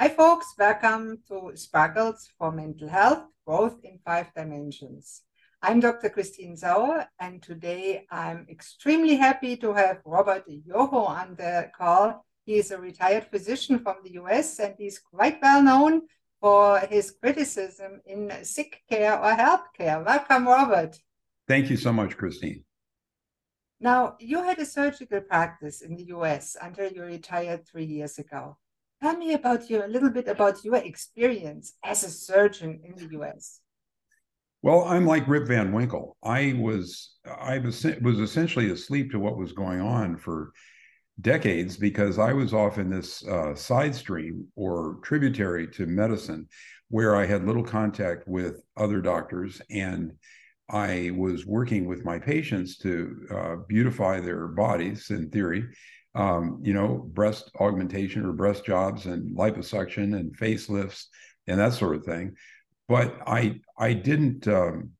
Hi, folks. Welcome to Sparkles for Mental Health, Growth in Five Dimensions. I'm Dr. Christine Sauer, and today I'm extremely happy to have Robert Yoho on the call. He is a retired physician from the US, and he's quite well known for his criticism in sick care or health care. Welcome, Robert. Thank you so much, Christine. Now, you had a surgical practice in the US until you retired three years ago. Tell me about you a little bit about your experience as a surgeon in the US. Well, I'm like Rip Van Winkle. I was I was was essentially asleep to what was going on for decades because I was off in this uh, side stream or tributary to medicine, where I had little contact with other doctors, and I was working with my patients to uh, beautify their bodies. In theory, um, you know, breast augmentation or breast jobs and liposuction and facelifts and that sort of thing. But I I didn't, um,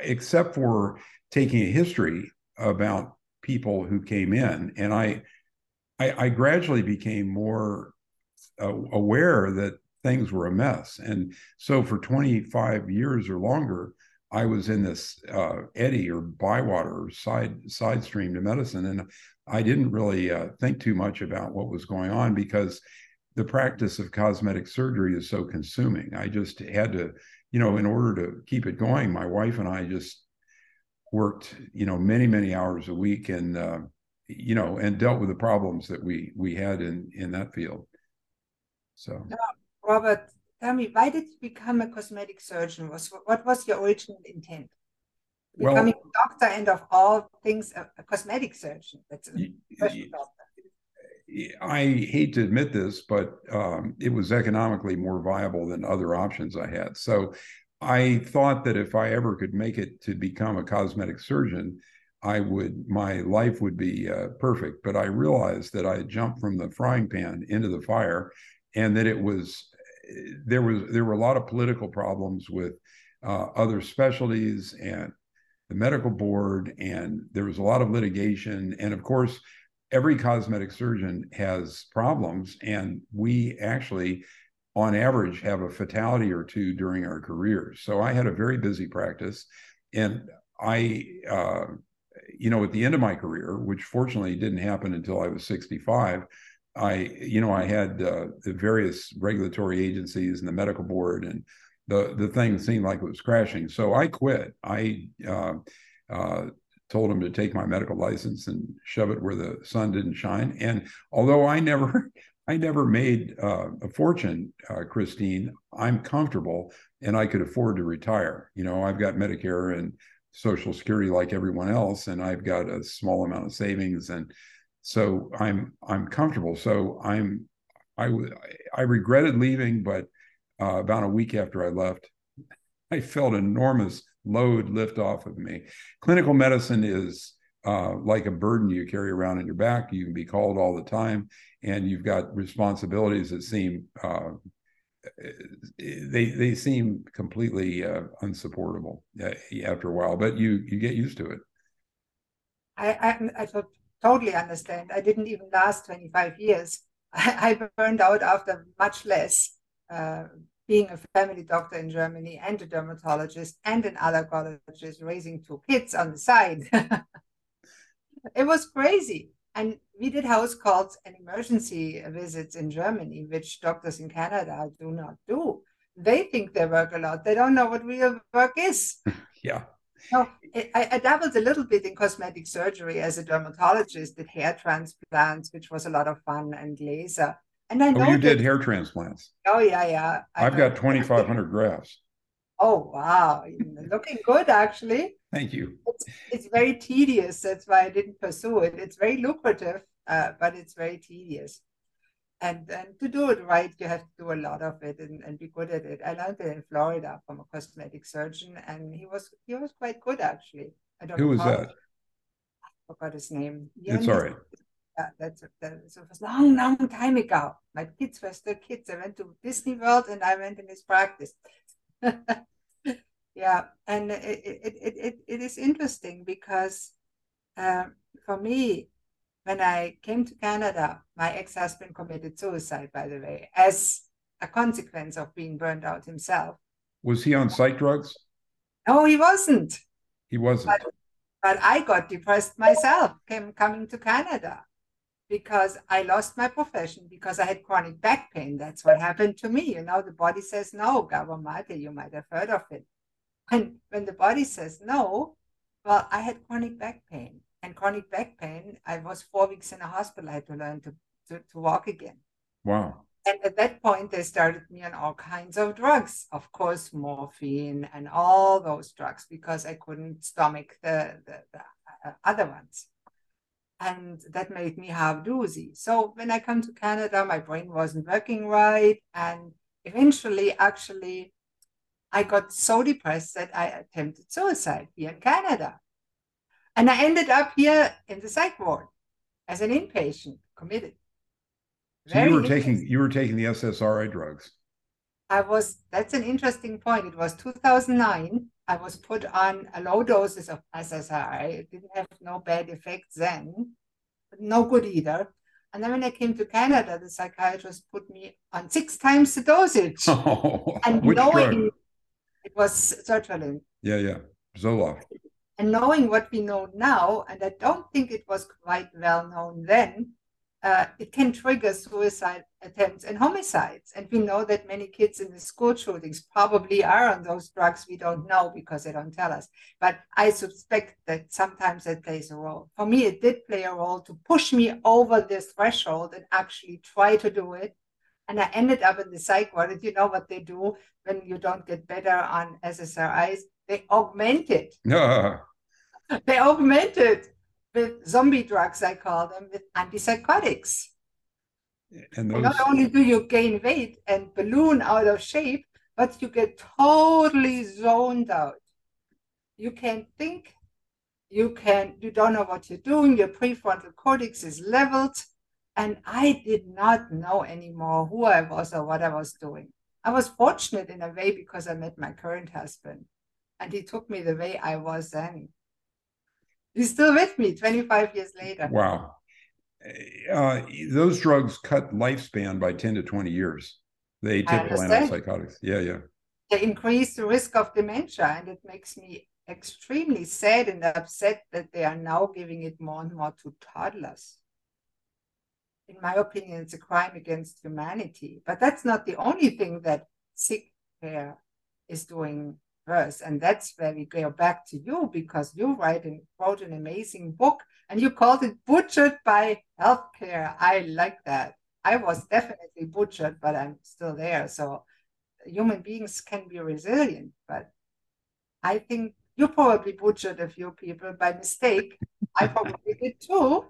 except for taking a history about people who came in, and I I, I gradually became more uh, aware that things were a mess. And so for 25 years or longer, I was in this uh, eddy or bywater or side side stream to medicine, and I didn't really uh, think too much about what was going on because the practice of cosmetic surgery is so consuming. I just had to, you know, in order to keep it going, my wife and I just worked, you know, many many hours a week, and uh, you know, and dealt with the problems that we we had in in that field. So, Robert, tell me, why did you become a cosmetic surgeon? Was what was your original intent? Becoming well, a doctor and of all things, a, a cosmetic surgeon. That's a I hate to admit this, but um, it was economically more viable than other options I had. So I thought that if I ever could make it to become a cosmetic surgeon, I would my life would be uh, perfect. But I realized that I had jumped from the frying pan into the fire, and that it was there was there were a lot of political problems with uh, other specialties and the medical board, and there was a lot of litigation. And of course, every cosmetic surgeon has problems, and we actually, on average, have a fatality or two during our careers. So I had a very busy practice, and I. Uh, you know, at the end of my career, which fortunately didn't happen until I was 65, I, you know, I had uh, the various regulatory agencies and the medical board, and the the thing seemed like it was crashing. So I quit. I uh, uh, told him to take my medical license and shove it where the sun didn't shine. And although I never, I never made uh, a fortune, uh, Christine, I'm comfortable and I could afford to retire. You know, I've got Medicare and Social Security like everyone else, and I've got a small amount of savings and so I'm I'm comfortable. So I'm I I regretted leaving, but uh, about a week after I left, I felt enormous load lift off of me. Clinical medicine is uh, like a burden you carry around in your back. You can be called all the time, and you've got responsibilities that seem uh, they they seem completely uh, unsupportable uh, after a while. But you you get used to it. I I, I thought totally understand. I didn't even last 25 years. I, I burned out after much less. Uh, being a family doctor in Germany and a dermatologist and an allergologist, raising two kids on the side. it was crazy. And we did house calls and emergency visits in Germany, which doctors in Canada do not do. They think they work a lot. They don't know what real work is. yeah. No, I, I dabbled a little bit in cosmetic surgery as a dermatologist, did hair transplants, which was a lot of fun, and laser. And I know oh, you did hair transplants. Oh yeah, yeah. I have got twenty five hundred grafts. Oh wow, looking good actually. Thank you. It's, it's, very tedious. That's why I didn't pursue it. It's very lucrative, uh, but it's very tedious and and to do it right you have to do a lot of it and, and be good at it i learned it in florida from a cosmetic surgeon and he was he was quite good actually i don't who was that i forgot his name it's all right yeah, that's that was a long, long time ago. My kids were still kids. I went to Disney World and I went in his practice. yeah, and it, it, it, it, it is interesting because uh, for me, when I came to Canada, my ex husband committed suicide, by the way, as a consequence of being burned out himself. Was he on psych drugs? No, he wasn't. He wasn't. But, but I got depressed myself came coming to Canada because I lost my profession because I had chronic back pain. That's what happened to me. You know, the body says no, Gabor Mate, you might have heard of it. And when the body says no, well, I had chronic back pain. And chronic back pain, I was four weeks in a hospital. I had to learn to, to, to walk again. Wow. And at that point, they started me on all kinds of drugs, of course, morphine and all those drugs, because I couldn't stomach the, the, the uh, other ones. And that made me half doozy. So when I come to Canada, my brain wasn't working right. And eventually, actually, I got so depressed that I attempted suicide here in Canada. And I ended up here in the psych ward as an inpatient, committed. So you were taking you were taking the SSRI drugs. I was. That's an interesting point. It was 2009. I was put on a low doses of SSRI. It didn't have no bad effects then, but no good either. And then when I came to Canada, the psychiatrist put me on six times the dosage. Oh, and which knowing drug? it was sertraline. Yeah, yeah. Zoloft. And knowing what we know now, and I don't think it was quite well known then, uh, it can trigger suicide attempts and homicides. And we know that many kids in the school shootings probably are on those drugs. We don't know because they don't tell us. But I suspect that sometimes that plays a role. For me, it did play a role to push me over this threshold and actually try to do it. And I ended up in the psych ward. And you know what they do when you don't get better on SSRIs? They augment it. They augment it with zombie drugs, I call them, with antipsychotics. And And those not only do you gain weight and balloon out of shape, but you get totally zoned out. You can't think. You can you don't know what you're doing. Your prefrontal cortex is leveled. And I did not know anymore who I was or what I was doing. I was fortunate in a way because I met my current husband and he took me the way I was then. He's still with me 25 years later. wow. Uh, those drugs cut lifespan by 10 to 20 years. The atypical antipsychotics. Yeah, yeah. They increase the risk of dementia, and it makes me extremely sad and upset that they are now giving it more and more to toddlers. In my opinion, it's a crime against humanity. But that's not the only thing that sick care is doing worse. And that's where we go back to you because you write and wrote an amazing book and you called it Butchered by Healthcare. I like that. I was definitely butchered, but I'm still there. So human beings can be resilient, but I think you probably butchered a few people by mistake. I probably did too,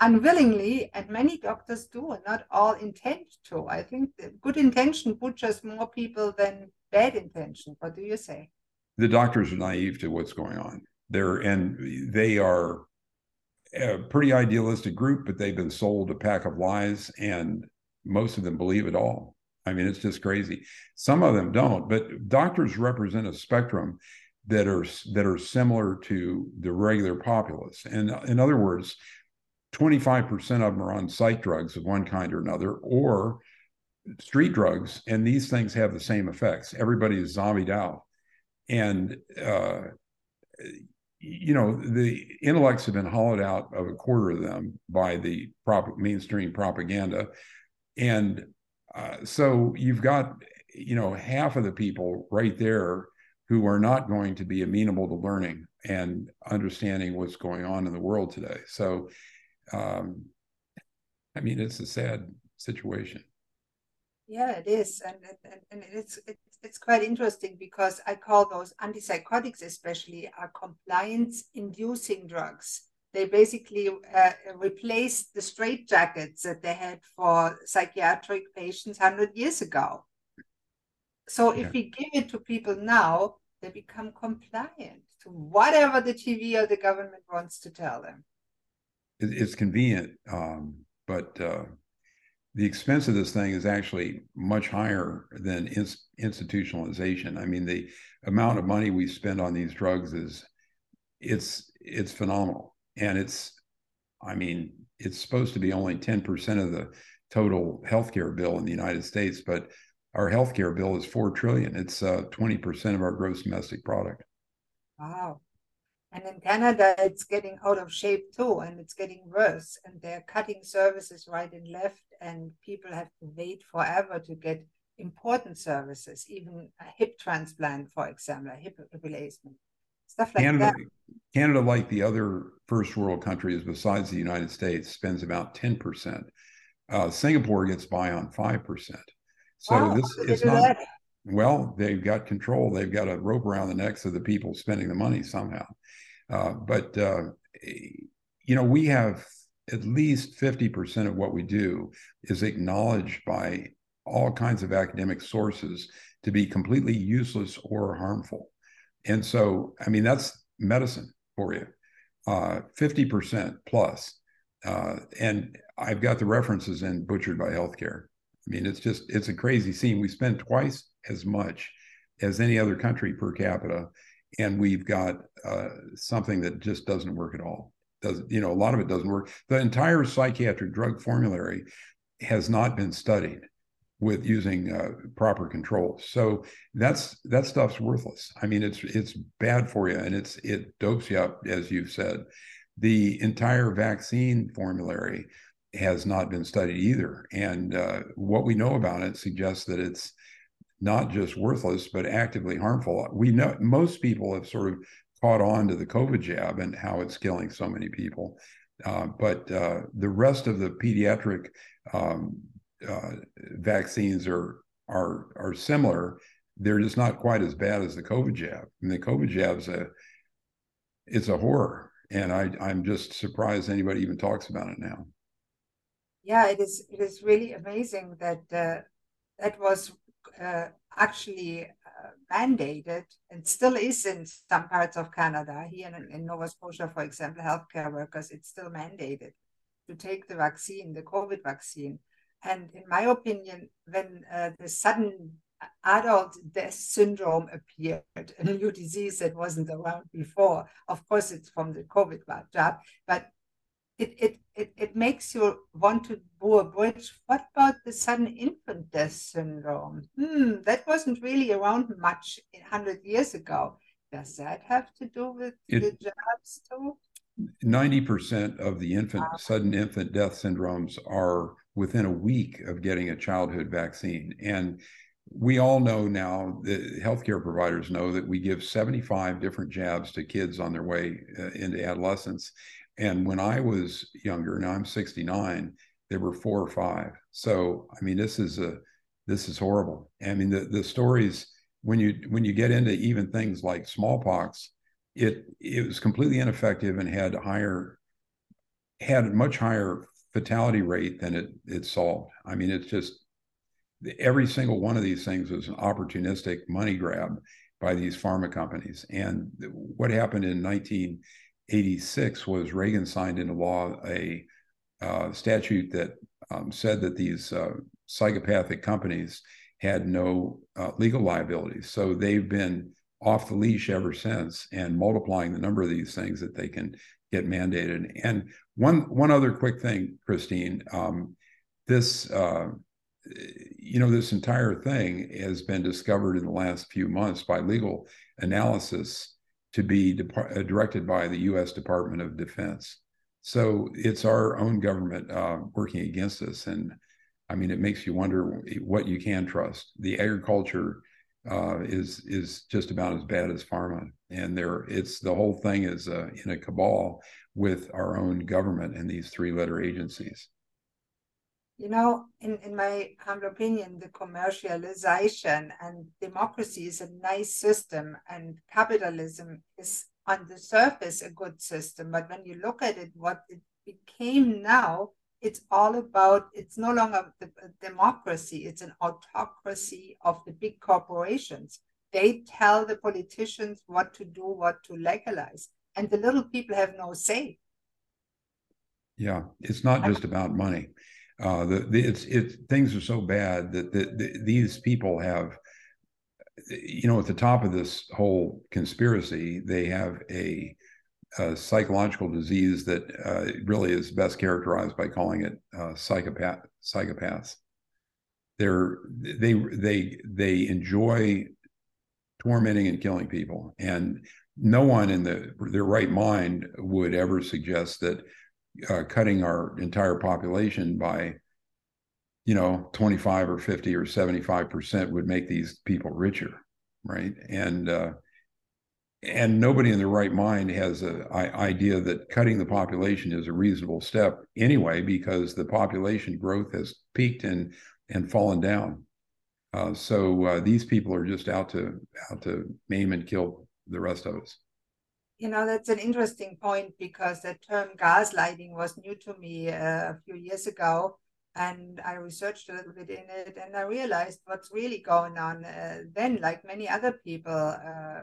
unwillingly, and many doctors do, and not all intend to. I think good intention butchers more people than bad intention. What do you say? The doctors are naive to what's going on. They're and they are a pretty idealistic group, but they've been sold a pack of lies, and most of them believe it all. I mean, it's just crazy. Some of them don't, but doctors represent a spectrum that are that are similar to the regular populace. And in other words, 25% of them are on psych drugs of one kind or another, or street drugs, and these things have the same effects. Everybody is zombied out. And uh, you know, the intellects have been hollowed out of a quarter of them by the prop- mainstream propaganda. And uh, so you've got, you know, half of the people right there who are not going to be amenable to learning and understanding what's going on in the world today. So, um, I mean, it's a sad situation. Yeah, it is, and and, and it's it's it's quite interesting because I call those antipsychotics, especially, are compliance-inducing drugs. They basically uh, replace the straitjackets that they had for psychiatric patients hundred years ago. So if Yeah. we give it to people now, they become compliant to whatever the TV or the government wants to tell them. It's convenient, um, but uh, the expense of this thing is actually much higher than ins- institutionalization. I mean, the amount of money we spend on these drugs is it's it's phenomenal, and it's I mean, it's supposed to be only ten percent of the total healthcare bill in the United States, but our healthcare bill is four trillion. It's uh, twenty percent of our gross domestic product. Wow. And in Canada, it's getting out of shape too, and it's getting worse. And they're cutting services right and left, and people have to wait forever to get important services, even a hip transplant, for example, a hip replacement, stuff like Canada, that. Canada, like the other first world countries besides the United States, spends about 10%. Uh, Singapore gets by on 5%. So wow, this is not, that? Well, they've got control. They've got a rope around the necks of the people spending the money somehow. Uh, but, uh, you know, we have at least 50% of what we do is acknowledged by all kinds of academic sources to be completely useless or harmful. And so, I mean, that's medicine for you, uh, 50% plus. Uh, and I've got the references in Butchered by Healthcare. I mean, it's just, it's a crazy scene. We spend twice as much as any other country per capita, and we've got uh, something that just doesn't work at all. Does you know a lot of it doesn't work. The entire psychiatric drug formulary has not been studied with using uh, proper controls. So that's that stuff's worthless. I mean, it's it's bad for you, and it's it dopes you up, as you've said. The entire vaccine formulary has not been studied either, and uh, what we know about it suggests that it's not just worthless but actively harmful. We know most people have sort of caught on to the COVID jab and how it's killing so many people. Uh, but uh, the rest of the pediatric um, uh, vaccines are are are similar. They're just not quite as bad as the COVID jab. And the COVID jab's a it's a horror, and I I'm just surprised anybody even talks about it now. Yeah, it is. It is really amazing that uh, that was uh, actually uh, mandated and still is in some parts of Canada. Here in, in Nova Scotia, for example, healthcare workers, it's still mandated to take the vaccine, the COVID vaccine. And in my opinion, when uh, the sudden adult death syndrome appeared, a new disease that wasn't around before, of course, it's from the COVID jab, but it, it, it, it makes you want to do a bridge. What about the sudden infant death syndrome? Hmm, that wasn't really around much 100 years ago. Does that have to do with it, the jabs too? 90% of the infant wow. sudden infant death syndromes are within a week of getting a childhood vaccine. And we all know now, that healthcare providers know that we give 75 different jabs to kids on their way uh, into adolescence. And when I was younger, now I'm 69, there were four or five. So, I mean, this is a, this is horrible. I mean, the, the stories, when you, when you get into even things like smallpox, it, it was completely ineffective and had higher, had a much higher fatality rate than it it solved. I mean, it's just every single one of these things was an opportunistic money grab by these pharma companies. And what happened in 1986 was Reagan signed into law a uh, statute that um, said that these uh, psychopathic companies had no uh, legal liabilities. So they've been off the leash ever since and multiplying the number of these things that they can get mandated. And one one other quick thing, Christine, um, this uh, you know this entire thing has been discovered in the last few months by legal analysis to be de- directed by the U.S. Department of Defense. So it's our own government uh, working against us, and I mean it makes you wonder what you can trust. The agriculture uh, is is just about as bad as pharma, and there it's the whole thing is uh, in a cabal with our own government and these three-letter agencies. You know, in, in my humble opinion, the commercialization and democracy is a nice system, and capitalism is on the surface a good system. But when you look at it, what it became now it's all about it's no longer the democracy it's an autocracy of the big corporations. They tell the politicians what to do what to legalize and the little people have no say. Yeah it's not just about money uh, the, the it's it's things are so bad that the, the, these people have you know at the top of this whole conspiracy they have a a psychological disease that uh, really is best characterized by calling it uh, psychopath psychopaths. they're they they they enjoy tormenting and killing people and no one in the, their right mind would ever suggest that uh, cutting our entire population by you know 25 or 50 or 75 percent would make these people richer right? And uh, and nobody in their right mind has an idea that cutting the population is a reasonable step anyway because the population growth has peaked and and fallen down. Uh, so uh, these people are just out to out to maim and kill the rest of us you know that's an interesting point because the term gaslighting was new to me uh, a few years ago and i researched a little bit in it and i realized what's really going on uh, then like many other people uh,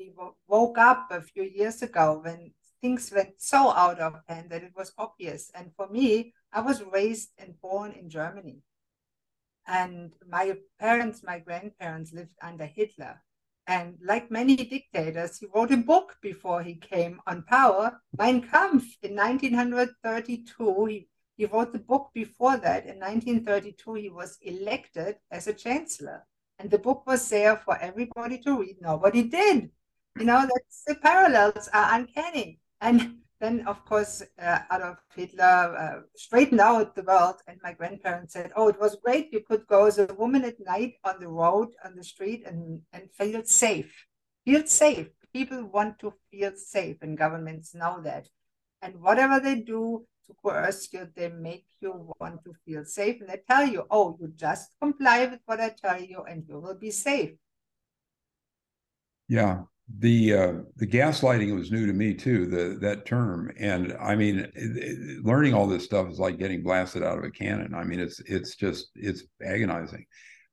we woke up a few years ago when things went so out of hand that it was obvious and for me i was raised and born in germany. And my parents my grandparents lived under hitler and like many dictators, he wrote a book before he came on power, Mein Kampf, in 1932. He, he wrote the book before that. In 1932, he was elected as a chancellor. And the book was there for everybody to read. Nobody did. You know, that's the parallels are uncanny. And then, of course, uh, Adolf Hitler uh, straightened out the world, and my grandparents said, "Oh, it was great. You could go as a woman at night on the road, on the street, and and feel safe. Feel safe. People want to feel safe, and governments know that. And whatever they do to coerce you, they make you want to feel safe, and they tell you, "Oh, you just comply with what I tell you, and you will be safe." Yeah, the uh, the gaslighting was new to me too the that term. And i mean it, it, learning all this stuff is like getting blasted out of a cannon. I mean it's it's just it's agonizing.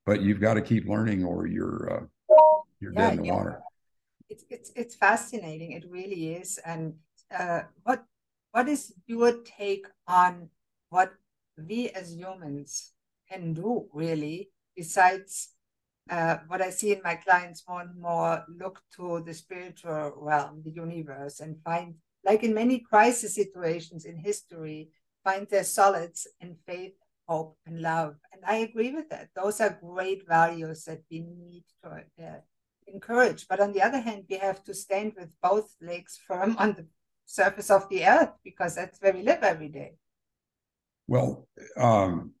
But you've got to keep learning or you're uh, you're yeah, dead in the water. It's, it's it's fascinating. It really is. And uh, what what is your take on what we as humans can do really besides uh, what I see in my clients more and more look to the spiritual realm, the universe, and find, like in many crisis situations in history, find their solace in faith, hope, and love. And I agree with that. Those are great values that we need to uh, encourage. But on the other hand, we have to stand with both legs firm on the surface of the earth because that's where we live every day. Well, um,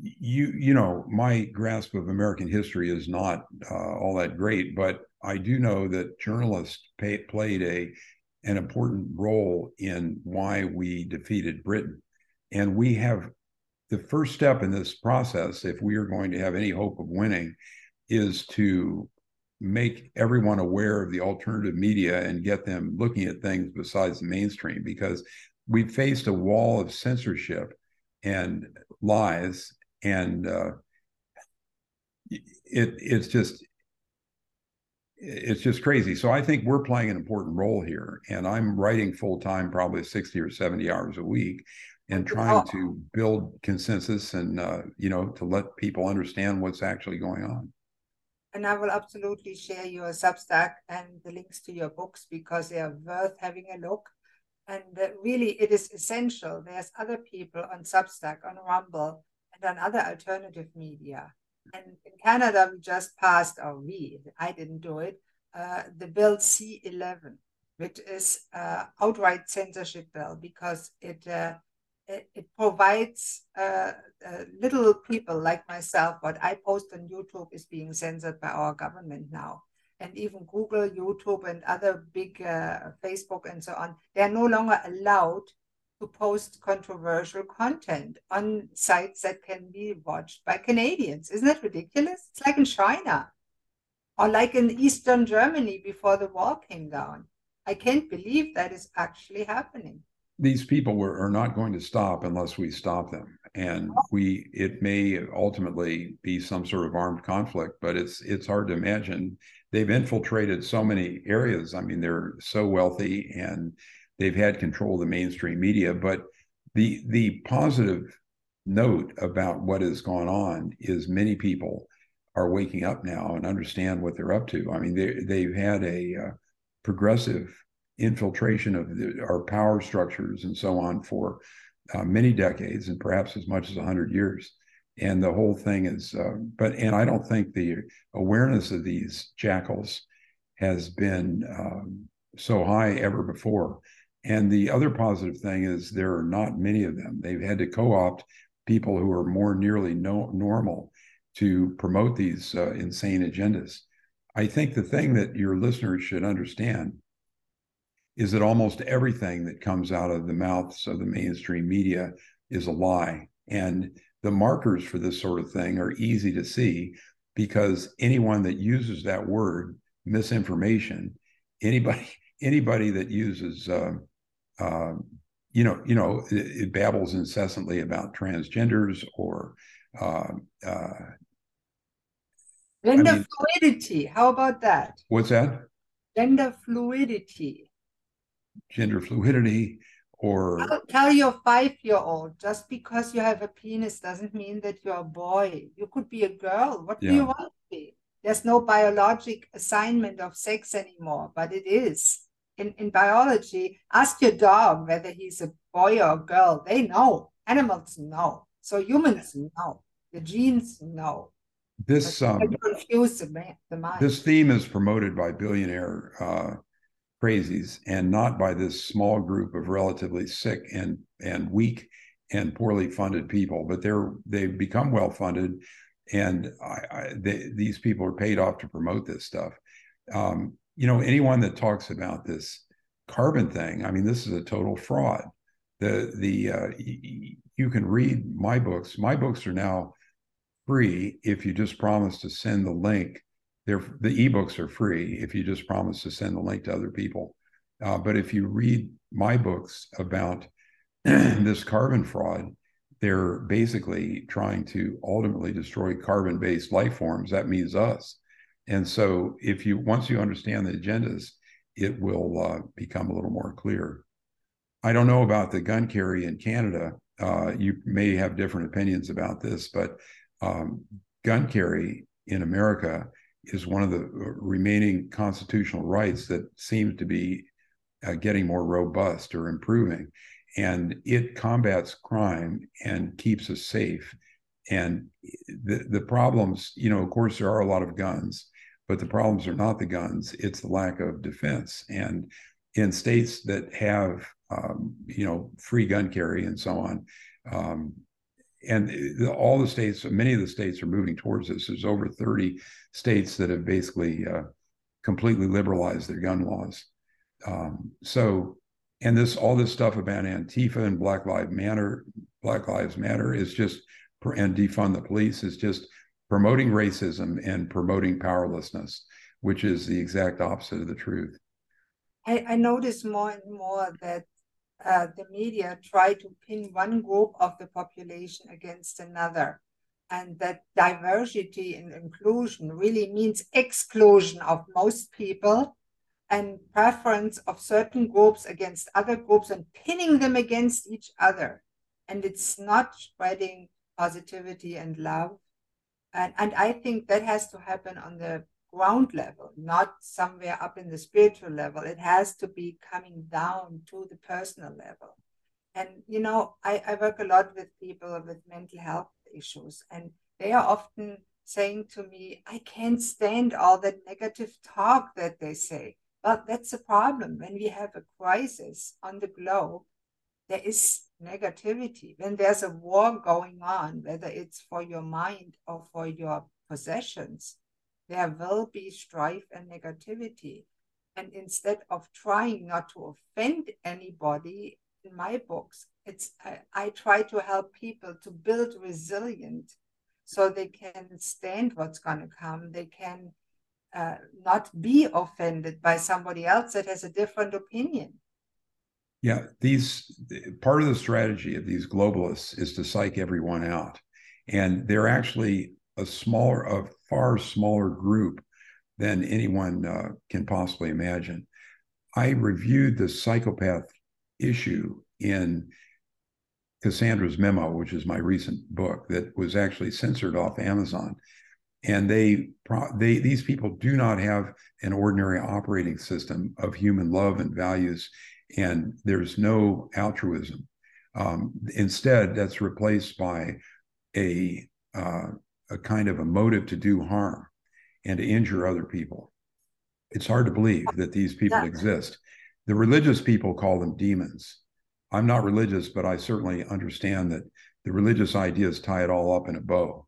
you you know my grasp of American history is not uh, all that great, but I do know that journalists pay, played a an important role in why we defeated Britain, and we have the first step in this process, if we are going to have any hope of winning, is to make everyone aware of the alternative media and get them looking at things besides the mainstream because we've faced a wall of censorship and lies and uh, it it's just it's just crazy. So I think we're playing an important role here, and I'm writing full time, probably sixty or seventy hours a week, and trying to build consensus and uh, you know to let people understand what's actually going on. And I will absolutely share your Substack and the links to your books because they are worth having a look. And really, it is essential. There's other people on Substack, on Rumble, and other alternative media. And in Canada, we just passed, or we, I didn't do it, uh, the bill C11, which is uh, outright censorship bill because it uh, it, it, provides uh, uh, little people like myself. What I post on YouTube is being censored by our government now, and even Google, YouTube, and other big uh, Facebook and so on. They are no longer allowed to post controversial content on sites that can be watched by Canadians. Isn't that ridiculous? It's like in China or like in Eastern Germany before the wall came down. I can't believe that is actually happening. These people were, are not going to stop unless we stop them. And oh. we it may ultimately be some sort of armed conflict, but it's it's hard to imagine. They've infiltrated so many areas. I mean, they're so wealthy and they've had control of the mainstream media. But the the positive note about what has gone on is many people are waking up now and understand what they're up to. I mean, they they've had a uh, progressive infiltration of the, our power structures and so on for uh, many decades and perhaps as much as 100 years and the whole thing is. Uh, but and I don't think the awareness of these jackals has been um, so high ever before. And the other positive thing is there are not many of them. They've had to co-opt people who are more nearly no, normal to promote these uh, insane agendas. I think the thing that your listeners should understand is that almost everything that comes out of the mouths of the mainstream media is a lie. And the markers for this sort of thing are easy to see because anyone that uses that word misinformation anybody anybody that uses uh, uh, you know you know it, it, babbles incessantly about transgenders or uh, uh gender I mean, fluidity. How about that? What's that? Gender fluidity. Gender fluidity or I'll tell your five year old just because you have a penis doesn't mean that you're a boy. You could be a girl. What yeah. do you want to be? There's no biologic assignment of sex anymore but it is in, in biology ask your dog whether he's a boy or a girl. They know. Animals know. So humans know. The genes know. This um, confuse the, the mind. this theme is promoted by billionaire uh, crazies and not by this small group of relatively sick and and weak and poorly funded people but they're they've become well funded and I, I, they, these people are paid off to promote this stuff. Um, you know anyone that talks about this carbon thing i mean this is a total fraud the the uh, you can read my books my books are now free if you just promise to send the link they're the ebooks are free if you just promise to send the link to other people. Uh, but if you read my books about this carbon fraud, they're basically trying to ultimately destroy carbon-based life forms. That means us. And so, if you once you understand the agendas, it will uh, become a little more clear. I don't know about the gun carry in Canada. Uh, you may have different opinions about this, but um, gun carry in America is one of the uh, remaining constitutional rights that seems to be uh, getting more robust or improving. And it combats crime and keeps us safe. And the, the problems, you know, of course, there are a lot of guns, but the problems are not the guns, it's the lack of defense. And in states that have, um, you know, free gun carry and so on, um, and all the states, many of the states are moving towards this. There's over 30 states that have basically uh, completely liberalized their gun laws. Um, so, and this all this stuff about Antifa and Black Lives Matter, Black Lives Matter is just and defund the police is just promoting racism and promoting powerlessness, which is the exact opposite of the truth. I, I notice more and more that uh, the media try to pin one group of the population against another. And that diversity and inclusion really means exclusion of most people and preference of certain groups against other groups and pinning them against each other. And it's not spreading positivity and love. And, and I think that has to happen on the ground level, not somewhere up in the spiritual level. It has to be coming down to the personal level. And, you know, I, I work a lot with people with mental health issues, and they are often saying to me, I can't stand all that negative talk that they say. Well, that's a problem. When we have a crisis on the globe, there is negativity. When there's a war going on, whether it's for your mind or for your possessions, there will be strife and negativity. And instead of trying not to offend anybody in my books, it's I, I try to help people to build resilience so they can stand what's going to come. They can uh, not be offended by somebody else that has a different opinion. Yeah, these part of the strategy of these globalists is to psych everyone out, and they're actually a smaller, a far smaller group than anyone uh, can possibly imagine. I reviewed the psychopath issue in Cassandra's Memo, which is my recent book that was actually censored off Amazon. And they, they, these people do not have an ordinary operating system of human love and values, and there's no altruism. Um, instead, that's replaced by a uh, a kind of a motive to do harm and to injure other people. It's hard to believe that these people yeah. exist. The religious people call them demons. I'm not religious, but I certainly understand that the religious ideas tie it all up in a bow.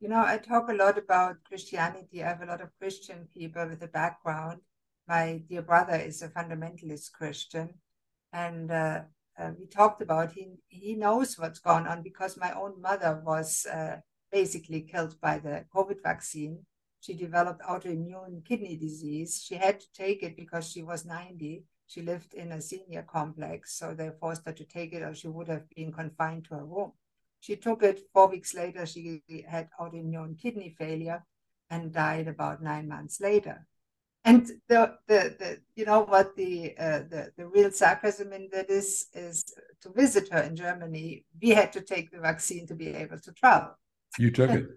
You know, I talk a lot about Christianity. I have a lot of Christian people with a background. My dear brother is a fundamentalist Christian, and uh, uh, we talked about he he knows what's going on because my own mother was uh, basically killed by the COVID vaccine. She developed autoimmune kidney disease. She had to take it because she was 90. She lived in a senior complex, so they forced her to take it, or she would have been confined to her room. She took it. Four weeks later, she had autoimmune kidney failure and died about nine months later and the, the, the you know what the, uh, the the real sarcasm in that is is to visit her in Germany. We had to take the vaccine to be able to travel. You took it.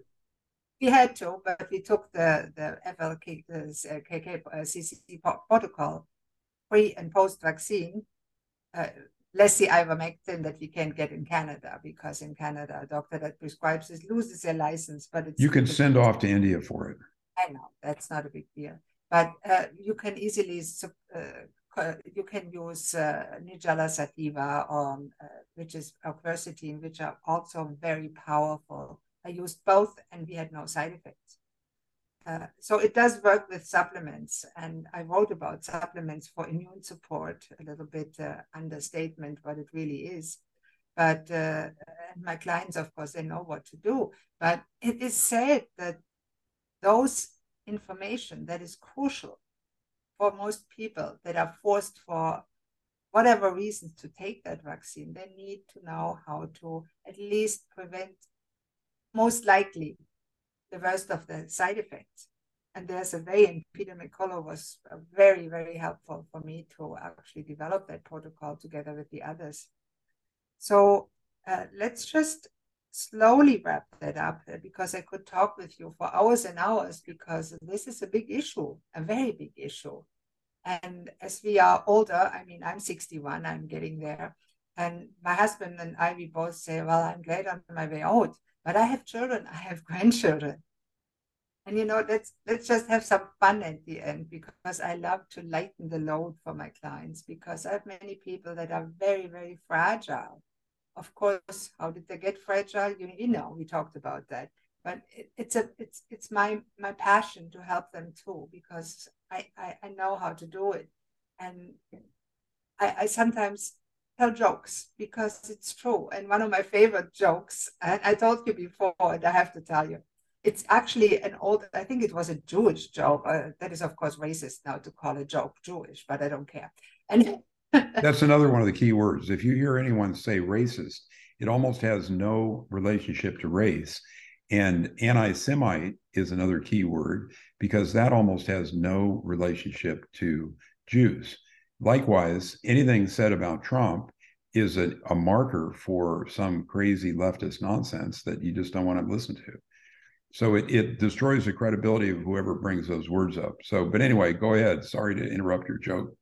We had to, but we took the the FLK the KK uh, CCC protocol, pre and post vaccine. Uh, less the ivermectin that we can't get in Canada because in Canada a doctor that prescribes it loses their license, but it's you can send off to India for it. I know that's not a big deal but uh, you can easily uh, you can use uh, Nigella Sativa or uh, which is quercetin, which are also very powerful. I used both and we had no side effects. Uh, so it does work with supplements, and I wrote about supplements for immune support. A little bit uh, understatement what it really is, but uh, my clients, of course, they know what to do. But it is said that those information that is crucial for most people that are forced for whatever reasons to take that vaccine. They need to know how to at least prevent, most likely, the worst of the side effects. And there's a way, and Peter McCullough was very, very helpful for me to actually develop that protocol together with the others. So uh, let's just slowly wrap that up uh, because I could talk with you for hours and hours because this is a big issue, a very big issue. And as we are older, I mean, I'm 61, I'm getting there. And my husband and I, we both say, Well, I'm glad I'm on my way out, but I have children, I have grandchildren. And you know, let's let's just have some fun at the end because I love to lighten the load for my clients because I have many people that are very, very fragile of course, how did they get fragile? You, you know, we talked about that. But it, it's a it's it's my my passion to help them too because I, I, I know how to do it, and I, I sometimes tell jokes because it's true. And one of my favorite jokes, and I told you before, and I have to tell you, it's actually an old, I think it was a Jewish joke. Uh, that is, of course, racist now to call a joke Jewish, but I don't care. And that's another one of the key words. If you hear anyone say racist, it almost has no relationship to race. And anti Semite is another key word because that almost has no relationship to Jews. Likewise, anything said about Trump is a, a, marker for some crazy leftist nonsense that you just don't want to listen to. So it, it destroys the credibility of whoever brings those words up. So, but anyway, go ahead. Sorry to interrupt your joke.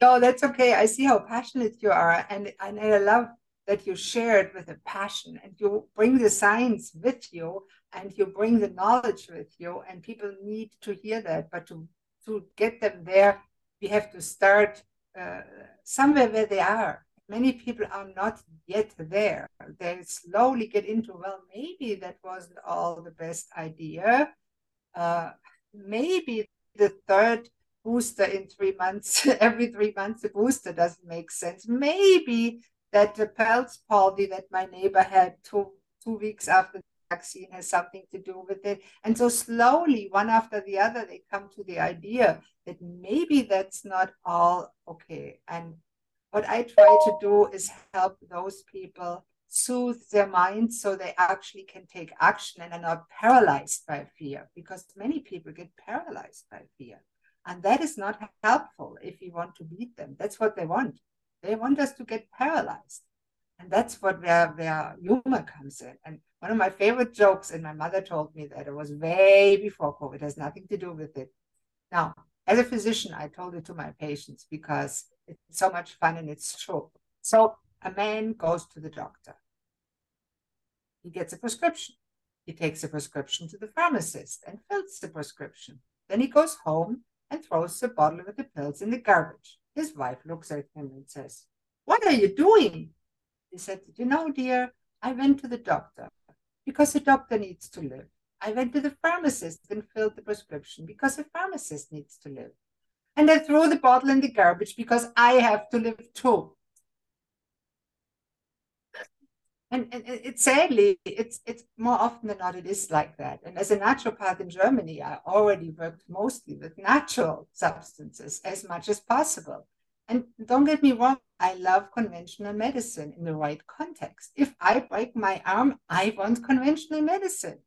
No, that's okay. I see how passionate you are. And, and I love that you share it with a passion and you bring the science with you and you bring the knowledge with you. And people need to hear that. But to, to get them there, we have to start uh, somewhere where they are. Many people are not yet there. They slowly get into, well, maybe that wasn't all the best idea. Uh, maybe the third booster in three months, every three months, a booster doesn't make sense. Maybe that the Bell's palsy that my neighbor had two, two weeks after the vaccine has something to do with it. And so slowly, one after the other, they come to the idea that maybe that's not all okay. And what I try to do is help those people soothe their minds so they actually can take action and are not paralyzed by fear because many people get paralyzed by fear and that is not helpful if we want to beat them. That's what they want. They want us to get paralyzed. And that's what where, where humor comes in. And one of my favorite jokes, and my mother told me that it was way before COVID, has nothing to do with it. Now, as a physician, I told it to my patients because it's so much fun and it's true. So a man goes to the doctor. He gets a prescription. He takes the prescription to the pharmacist and fills the prescription. Then he goes home and throws the bottle with the pills in the garbage. His wife looks at him and says, What are you doing? He said, You know, dear, I went to the doctor because the doctor needs to live. I went to the pharmacist and filled the prescription because the pharmacist needs to live. And I threw the bottle in the garbage because I have to live too. And, and sadly, it's it's more often than not, it is like that. And as a naturopath in Germany, I already worked mostly with natural substances as much as possible. And don't get me wrong, I love conventional medicine in the right context. If I break my arm, I want conventional medicine.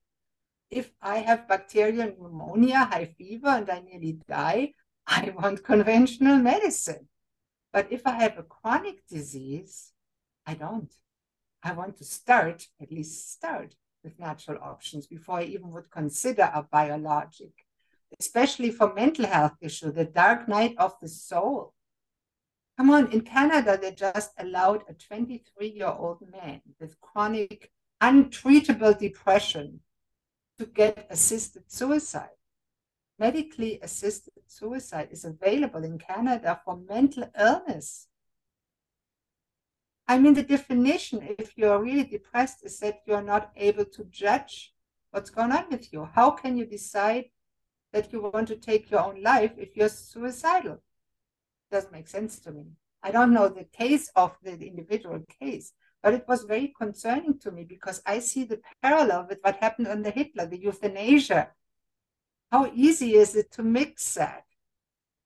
If I have bacterial pneumonia, high fever, and I nearly die, I want conventional medicine. But if I have a chronic disease, I don't. I want to start, at least start, with natural options before I even would consider a biologic, especially for mental health issue, the dark night of the soul. Come on, in Canada, they just allowed a 23 year old man with chronic, untreatable depression to get assisted suicide. Medically assisted suicide is available in Canada for mental illness. I mean, the definition, if you're really depressed, is that you're not able to judge what's going on with you. How can you decide that you want to take your own life if you're suicidal? Doesn't make sense to me. I don't know the case of the individual case, but it was very concerning to me because I see the parallel with what happened under Hitler, the euthanasia. How easy is it to mix that?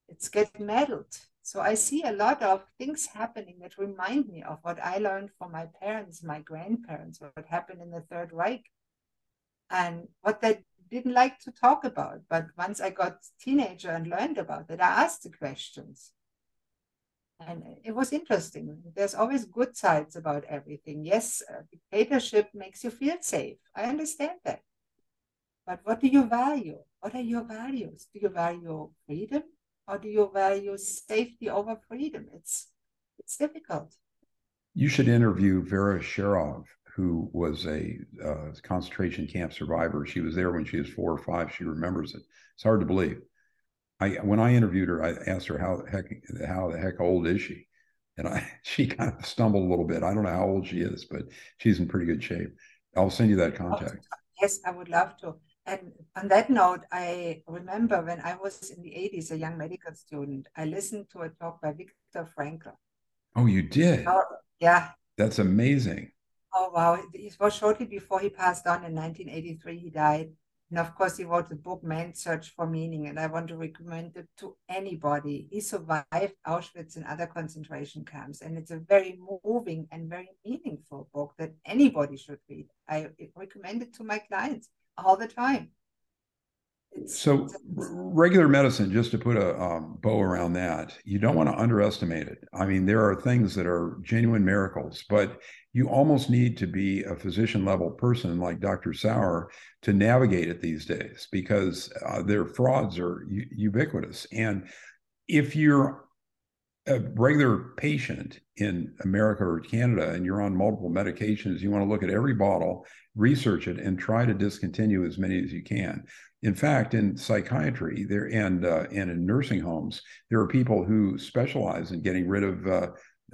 It's get meddled. So I see a lot of things happening that remind me of what I learned from my parents, my grandparents, what happened in the Third Reich, and what they didn't like to talk about. But once I got teenager and learned about it, I asked the questions. And it was interesting. There's always good sides about everything. Yes, uh, dictatorship makes you feel safe. I understand that. But what do you value? What are your values? Do you value freedom? Or do you value safety over freedom? It's it's difficult. You should interview Vera Sharav, who was a uh, concentration camp survivor. She was there when she was four or five. She remembers it. It's hard to believe. I when I interviewed her, I asked her how the heck how the heck old is she, and I she kind of stumbled a little bit. I don't know how old she is, but she's in pretty good shape. I'll send you that contact. Yes, I would love to. And on that note, I remember when I was in the 80s, a young medical student, I listened to a talk by Viktor Frankl. Oh, you did? Oh, yeah. That's amazing. Oh, wow. It was shortly before he passed on in 1983, he died. And of course, he wrote the book Man's Search for Meaning, and I want to recommend it to anybody. He survived Auschwitz and other concentration camps, and it's a very moving and very meaningful book that anybody should read. I recommend it to my clients all the time. It's, so it's, regular medicine, just to put a um, bow around that, you don't want to underestimate it. I mean, there are things that are genuine miracles, but you almost need to be a physician level person like Dr. Sauer to navigate it these days because uh, their frauds are u- ubiquitous. And if you're a regular patient in America or Canada and you're on multiple medications, you want to look at every bottle, research it, and try to discontinue as many as you can. In fact, in psychiatry there and uh, and in nursing homes, there are people who specialize in getting rid of uh,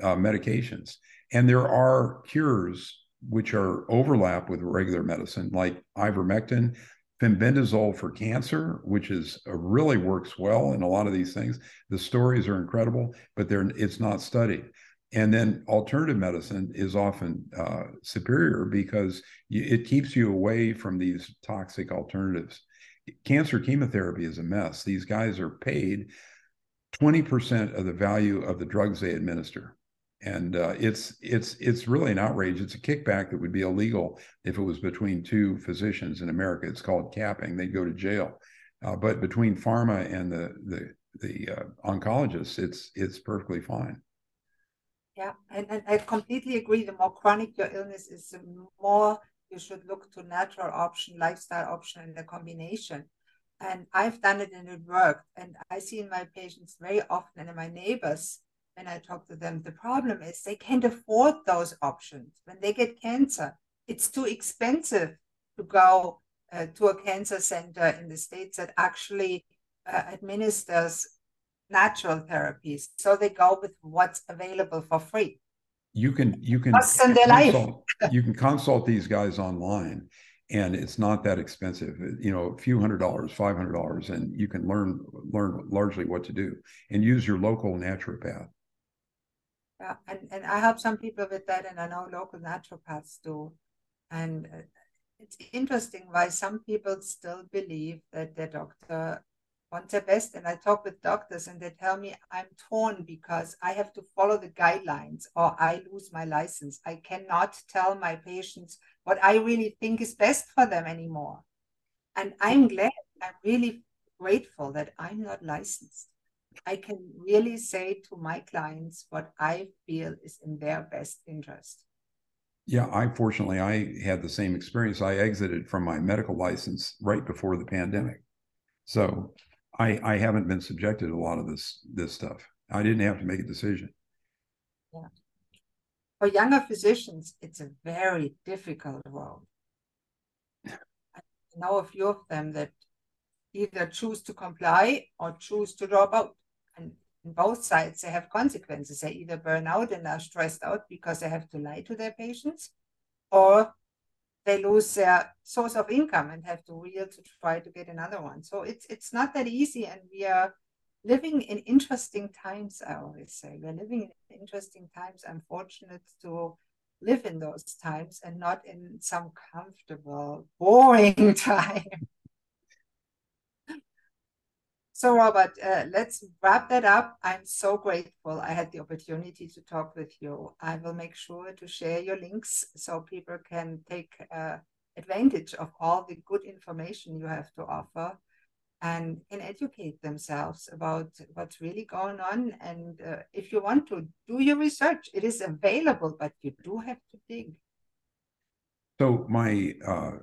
uh, medications, and there are cures which are overlap with regular medicine, like ivermectin, Fenbendazole for cancer, which is uh, really works well in a lot of these things. The stories are incredible, but they're it's not studied. And then alternative medicine is often uh, superior because you, it keeps you away from these toxic alternatives. Cancer chemotherapy is a mess. These guys are paid 20% of the value of the drugs they administer and uh, it's it's it's really an outrage. It's a kickback that would be illegal if it was between two physicians in America. It's called capping. They'd go to jail. Uh, but between pharma and the the the uh, oncologists, it's it's perfectly fine. Yeah, and, and I completely agree. The more chronic your illness is, the more you should look to natural option, lifestyle option, and the combination. And I've done it and it worked. And I see in my patients very often and in my neighbors when I talk to them, the problem is they can't afford those options. When they get cancer, it's too expensive to go uh, to a cancer center in the States that actually uh, administers natural therapies. So they go with what's available for free. You can you can consult, you can consult these guys online and it's not that expensive you know a few hundred dollars five hundred dollars and you can learn learn largely what to do and use your local naturopath yeah and, and i help some people with that and i know local naturopaths do and uh, it's interesting why some people still believe that their doctor wants their best and i talk with doctors and they tell me i'm torn because i have to follow the guidelines or i lose my license i cannot tell my patients what I really think is best for them anymore. And I'm glad, I'm really grateful that I'm not licensed. I can really say to my clients what I feel is in their best interest. Yeah, I fortunately I had the same experience. I exited from my medical license right before the pandemic. So I I haven't been subjected to a lot of this this stuff. I didn't have to make a decision. Yeah for younger physicians, it's a very difficult role. I know a few of them that either choose to comply or choose to drop out. Both sides, they have consequences. They either burn out and are stressed out because they have to lie to their patients, or they lose their source of income and have to reel to try to get another one. So it's it's not that easy, and we are living in interesting times, I always say. We're living in interesting times. I'm fortunate to live in those times and not in some comfortable, boring time. So, Robert, uh, let's wrap that up. I'm so grateful I had the opportunity to talk with you. I will make sure to share your links so people can take uh, advantage of all the good information you have to offer and educate themselves about what's really going on. And uh, if you want to do your research, it is available, but you do have to dig. So my uh,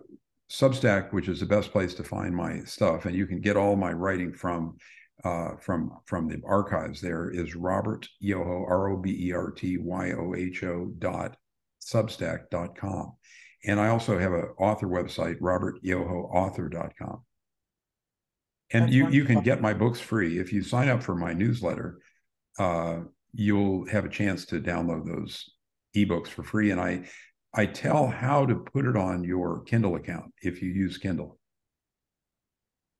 Substack, which is the best place to find my stuff, and you can get all my writing from uh, from from the archives. There is Robert Yoho R O B E R T Y O H O dot Substack dot com, and I also have an author website, RobertYohoAuthor.com. And you, you can get my books free. If you sign up for my newsletter, uh, you'll have a chance to download those ebooks for free. And I, I tell how to put it on your Kindle account if you use Kindle.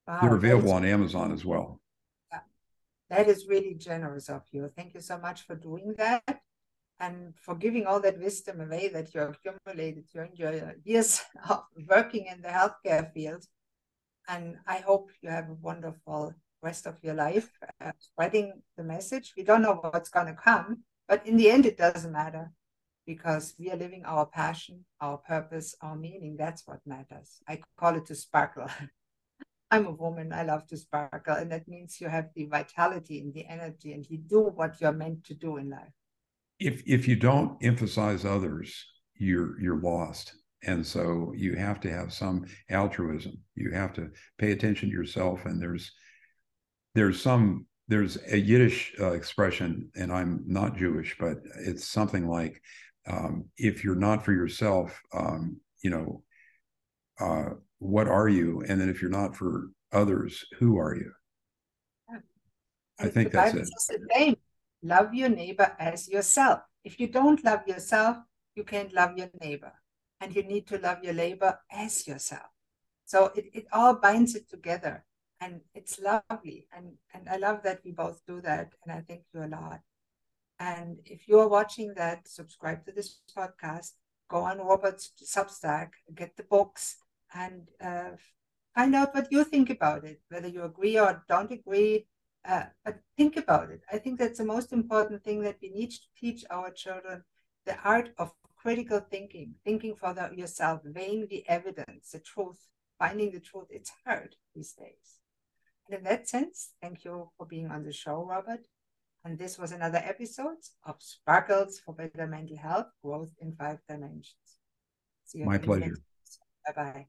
Wow, They're available on Amazon as well. Yeah, that is really generous of you. Thank you so much for doing that and for giving all that wisdom away that you accumulated during your years of working in the healthcare field. And I hope you have a wonderful rest of your life uh, spreading the message. We don't know what's going to come, but in the end, it doesn't matter because we are living our passion, our purpose, our meaning. That's what matters. I call it to sparkle. I'm a woman. I love to sparkle. And that means you have the vitality and the energy and you do what you're meant to do in life. If if you don't emphasize others, you're you're lost. And so you have to have some altruism. You have to pay attention to yourself. And there's there's some there's a Yiddish uh, expression, and I'm not Jewish, but it's something like, um, "If you're not for yourself, um, you know, uh, what are you? And then if you're not for others, who are you?" Yeah. I think the that's Bible it. The same. Love your neighbor as yourself. If you don't love yourself, you can't love your neighbor and you need to love your neighbor as yourself. So it, it all binds it together and it's lovely. And, and I love that we both do that. And I thank you a lot. And if you're watching that, subscribe to this podcast, go on Robert's Substack, get the books, and uh, find out what you think about it, whether you agree or don't agree. Uh, but think about it. I think that's the most important thing that we need to teach our children the art of critical thinking, thinking for the, yourself, weighing the evidence, the truth, finding the truth. It's hard these days. And in that sense, thank you for being on the show, Robert. And this was another episode of Sparkles for Better Mental Health Growth in Five Dimensions. My pleasure. Bye bye.